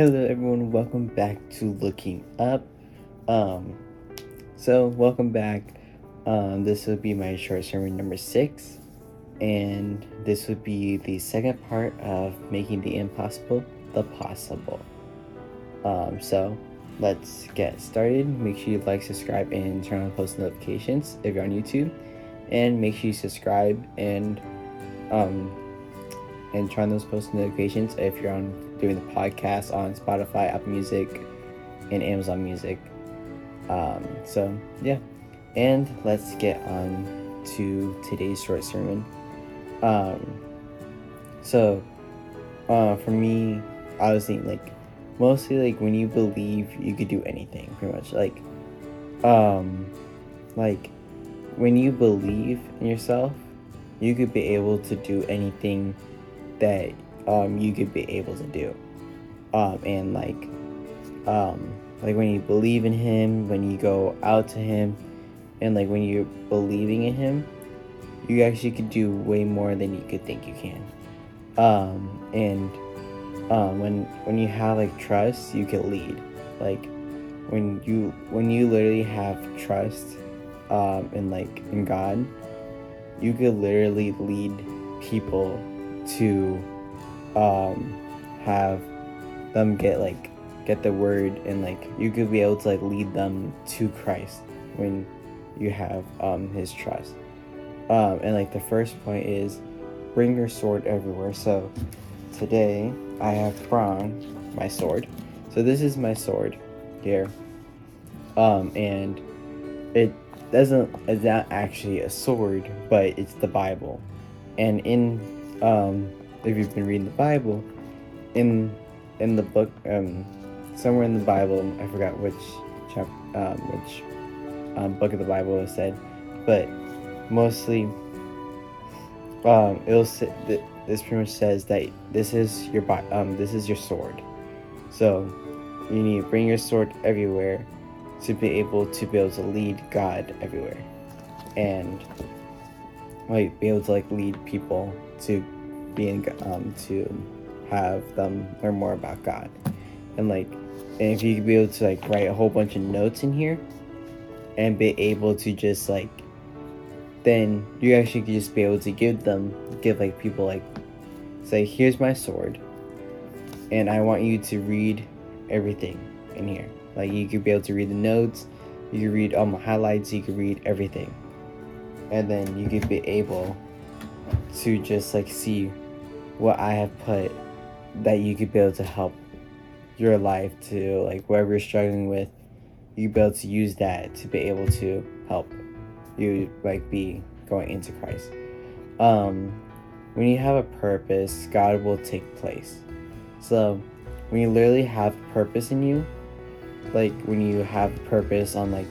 Hello everyone, welcome back to Looking Up. Um so welcome back. Um this will be my short sermon number 6 and this would be the second part of making the impossible the possible. Um so let's get started. Make sure you like, subscribe and turn on post notifications if you're on YouTube and make sure you subscribe and um and turn those post notifications if you're on doing the podcast on Spotify, Apple Music, and Amazon Music. Um, so yeah, and let's get on to today's short sermon. Um, so uh, for me, I was thinking like mostly like when you believe you could do anything, pretty much like um, like when you believe in yourself, you could be able to do anything that um, you could be able to do. Um, and like, um, like when you believe in Him, when you go out to Him, and like when you're believing in Him, you actually could do way more than you could think you can. Um, and um, when when you have like trust, you can lead. Like when you when you literally have trust um, in like in God, you could literally lead people to um, have them get like get the word and like you could be able to like lead them to Christ when you have um, his trust. Um, and like the first point is bring your sword everywhere. So today I have brought my sword. So this is my sword here. Um, and it doesn't it's not actually a sword, but it's the Bible. And in um, if you've been reading the Bible, in in the book, um, somewhere in the Bible, I forgot which chap, um, which um, book of the Bible it said, but mostly, um, it'll say, this pretty much says that this is your um, this is your sword, so you need to bring your sword everywhere to be able to be able to lead God everywhere, and like be able to like lead people to being um to have them learn more about God. And like and if you could be able to like write a whole bunch of notes in here and be able to just like then you actually could just be able to give them give like people like say here's my sword and I want you to read everything in here. Like you could be able to read the notes, you could read all my highlights, you could read everything. And then you could be able to just like see what I have put that you could be able to help your life to like whatever you're struggling with you be able to use that to be able to help you like be going into christ. Um when you have a purpose god will take place. So when you literally have purpose in you like when you have purpose on like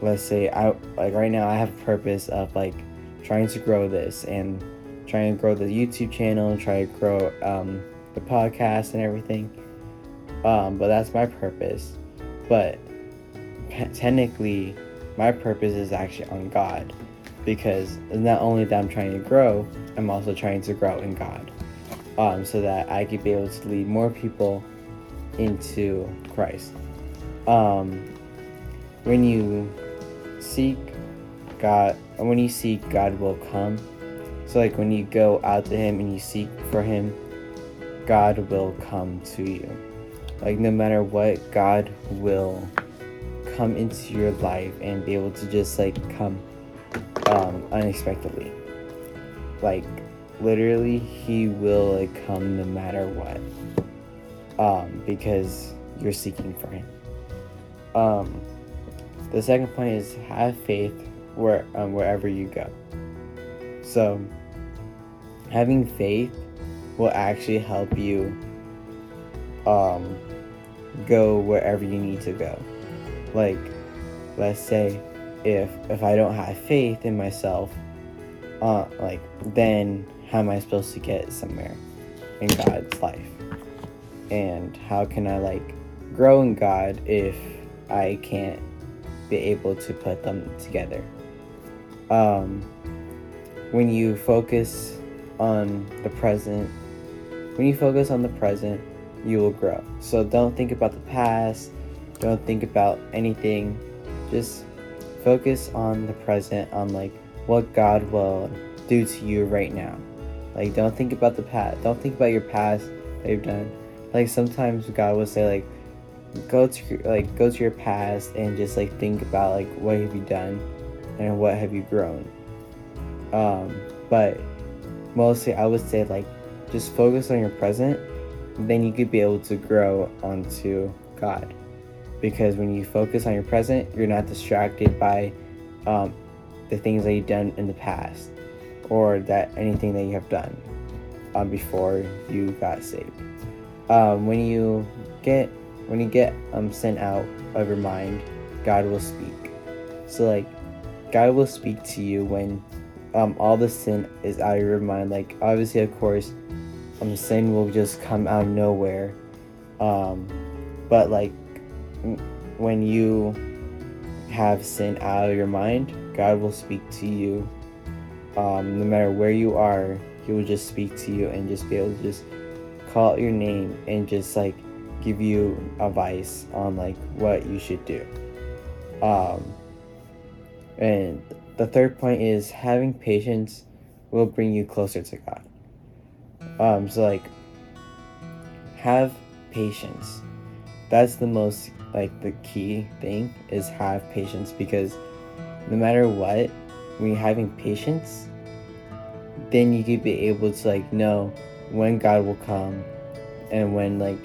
let's say i like right now i have purpose of like trying to grow this and trying to grow the youtube channel and try to grow um the podcast and everything. Um, but that's my purpose. But technically, my purpose is actually on God because not only that I'm trying to grow, I'm also trying to grow in God. Um, so that I could be able to lead more people into Christ. Um, when you seek God, when you seek, God will come. So, like when you go out to Him and you seek for Him, God will come to you. Like, no matter what, God will come into your life and be able to just like come um, unexpectedly. Like, literally, He will like come no matter what. Um, because you're seeking for Him. Um, the second point is have faith where um, wherever you go. So, having faith will actually help you um, go wherever you need to go. Like, let's say if if I don't have faith in myself, uh, like then how am I supposed to get somewhere in God's life? And how can I like grow in God if I can't be able to put them together? Um, when you focus on the present when you focus on the present, you will grow. So don't think about the past, don't think about anything. Just focus on the present, on like what God will do to you right now. Like don't think about the past. Don't think about your past that you've done. Like sometimes God will say like go to like go to your past and just like think about like what have you done and what have you grown. Um, but mostly I would say like just focus on your present, then you could be able to grow onto God. Because when you focus on your present, you're not distracted by um, the things that you've done in the past or that anything that you have done um, before you got saved. Um, when you get when you get um, sent out of your mind, God will speak. So like God will speak to you when um, all the sin is out of your mind. Like obviously, of course, um, sin will just come out of nowhere. Um, but like when you have sin out of your mind, God will speak to you. Um, no matter where you are, He will just speak to you and just be able to just call out your name and just like give you advice on like what you should do. Um, and the third point is having patience will bring you closer to God. Um, so like have patience. That's the most like the key thing is have patience because no matter what, when you're having patience, then you could be able to like know when God will come and when like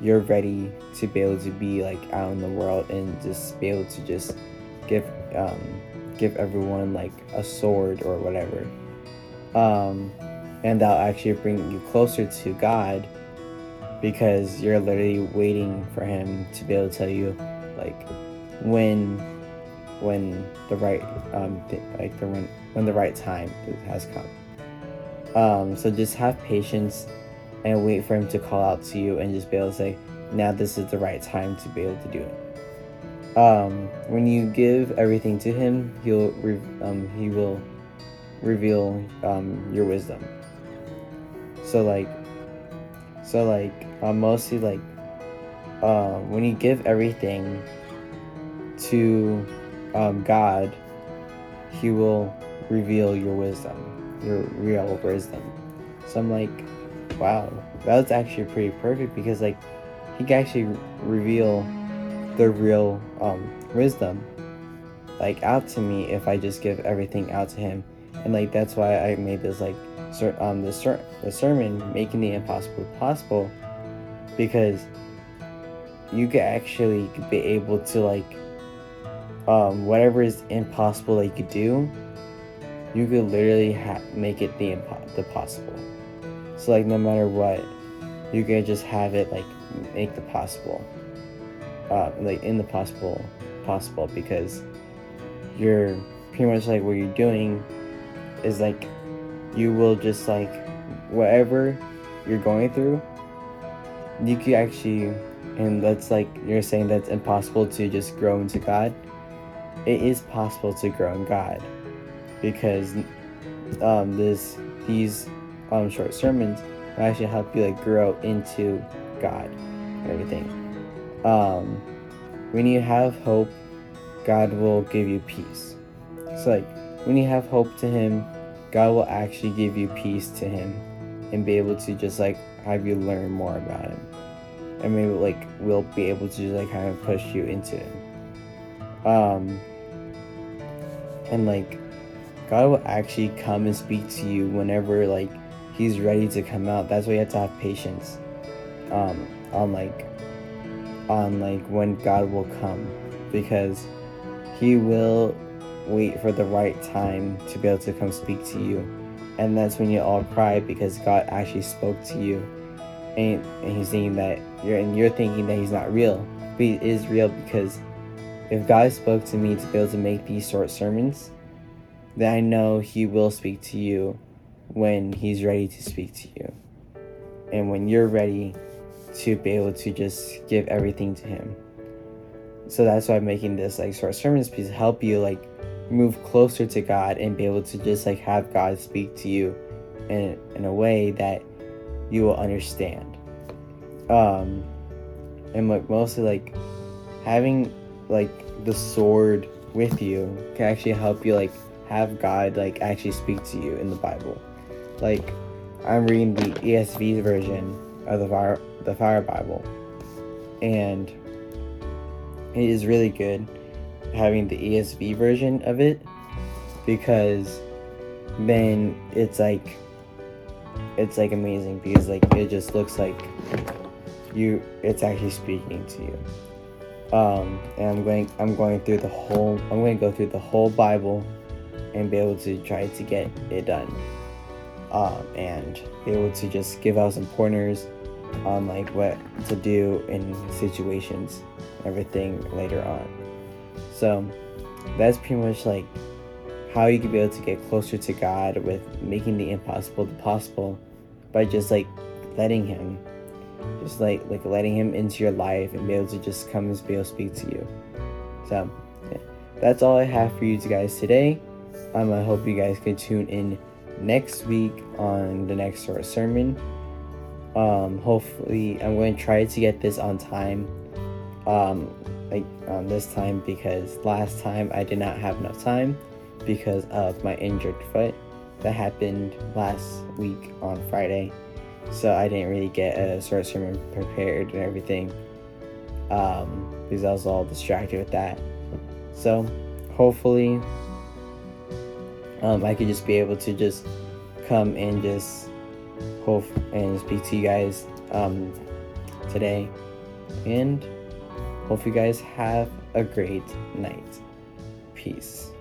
you're ready to be able to be like out in the world and just be able to just give um, give everyone like a sword or whatever um, and that'll actually bring you closer to god because you're literally waiting for him to be able to tell you like when when the right um th- like the when, when the right time has come um so just have patience and wait for him to call out to you and just be able to say, now this is the right time to be able to do it. Um, when you give everything to him, he'll um, he will reveal um, your wisdom. So like, so like uh, mostly like uh, when you give everything to um, God, He will reveal your wisdom, your real wisdom. So I'm like, wow, that was actually pretty perfect because like he can actually reveal the real um, wisdom like out to me if I just give everything out to him, and like that's why I made this like ser- um the ser- the sermon making the impossible possible because you could actually be able to like um whatever is impossible that you could do you could literally ha- make it the impo- the possible so like no matter what, you can just have it like make the possible. Uh, like in the possible possible because you're pretty much like what you're doing is like you will just like whatever you're going through you could actually and that's like you're saying that's impossible to just grow into god it is possible to grow in god because um this these um, short sermons will actually help you like grow into God and everything. Um, when you have hope, God will give you peace. So like when you have hope to Him, God will actually give you peace to Him and be able to just like have you learn more about Him. And maybe like we'll be able to just like kind of push you into Him. Um, and like God will actually come and speak to you whenever like he's ready to come out. That's why you have to have patience. Um, on like on like when God will come because he will wait for the right time to be able to come speak to you. And that's when you all cry because God actually spoke to you. And, and he's thinking that you're and you're thinking that he's not real. But he is real because if God spoke to me to be able to make these short sermons, then I know he will speak to you when he's ready to speak to you and when you're ready to be able to just give everything to him. So that's why i'm making this like short sermons to help you like move closer to god and be able to just like have god speak to you in, in a way that you will understand. Um and like mostly like having like the sword with you can actually help you like have God like actually speak to you in the Bible. Like I'm reading the ESV version of the fire the fire Bible. And it is really good having the ESV version of it because then it's like it's like amazing because like it just looks like you it's actually speaking to you. Um and i'm going i'm going through the whole i'm going to go through the whole bible and be able to try to get it done. Um and be able to just give out some pointers on like what to do in situations everything later on. So that's pretty much like how you can be able to get closer to god with making the impossible the possible by just like letting him. Just like like letting him into your life and be able to just come and be able to speak to you. So yeah. that's all i have for you guys today. Um i hope you guys can tune in next week on the next sort of sermon um hopefully i'm going to try to get this on time um like um, this time because last time i did not have enough time because of my injured foot that happened last week on Friday. So I didn't really get a short sermon prepared and everything um, because I was all distracted with that. So hopefully um, I could just be able to just come and just hope and speak to you guys um, today. And hope you guys have a great night. Peace.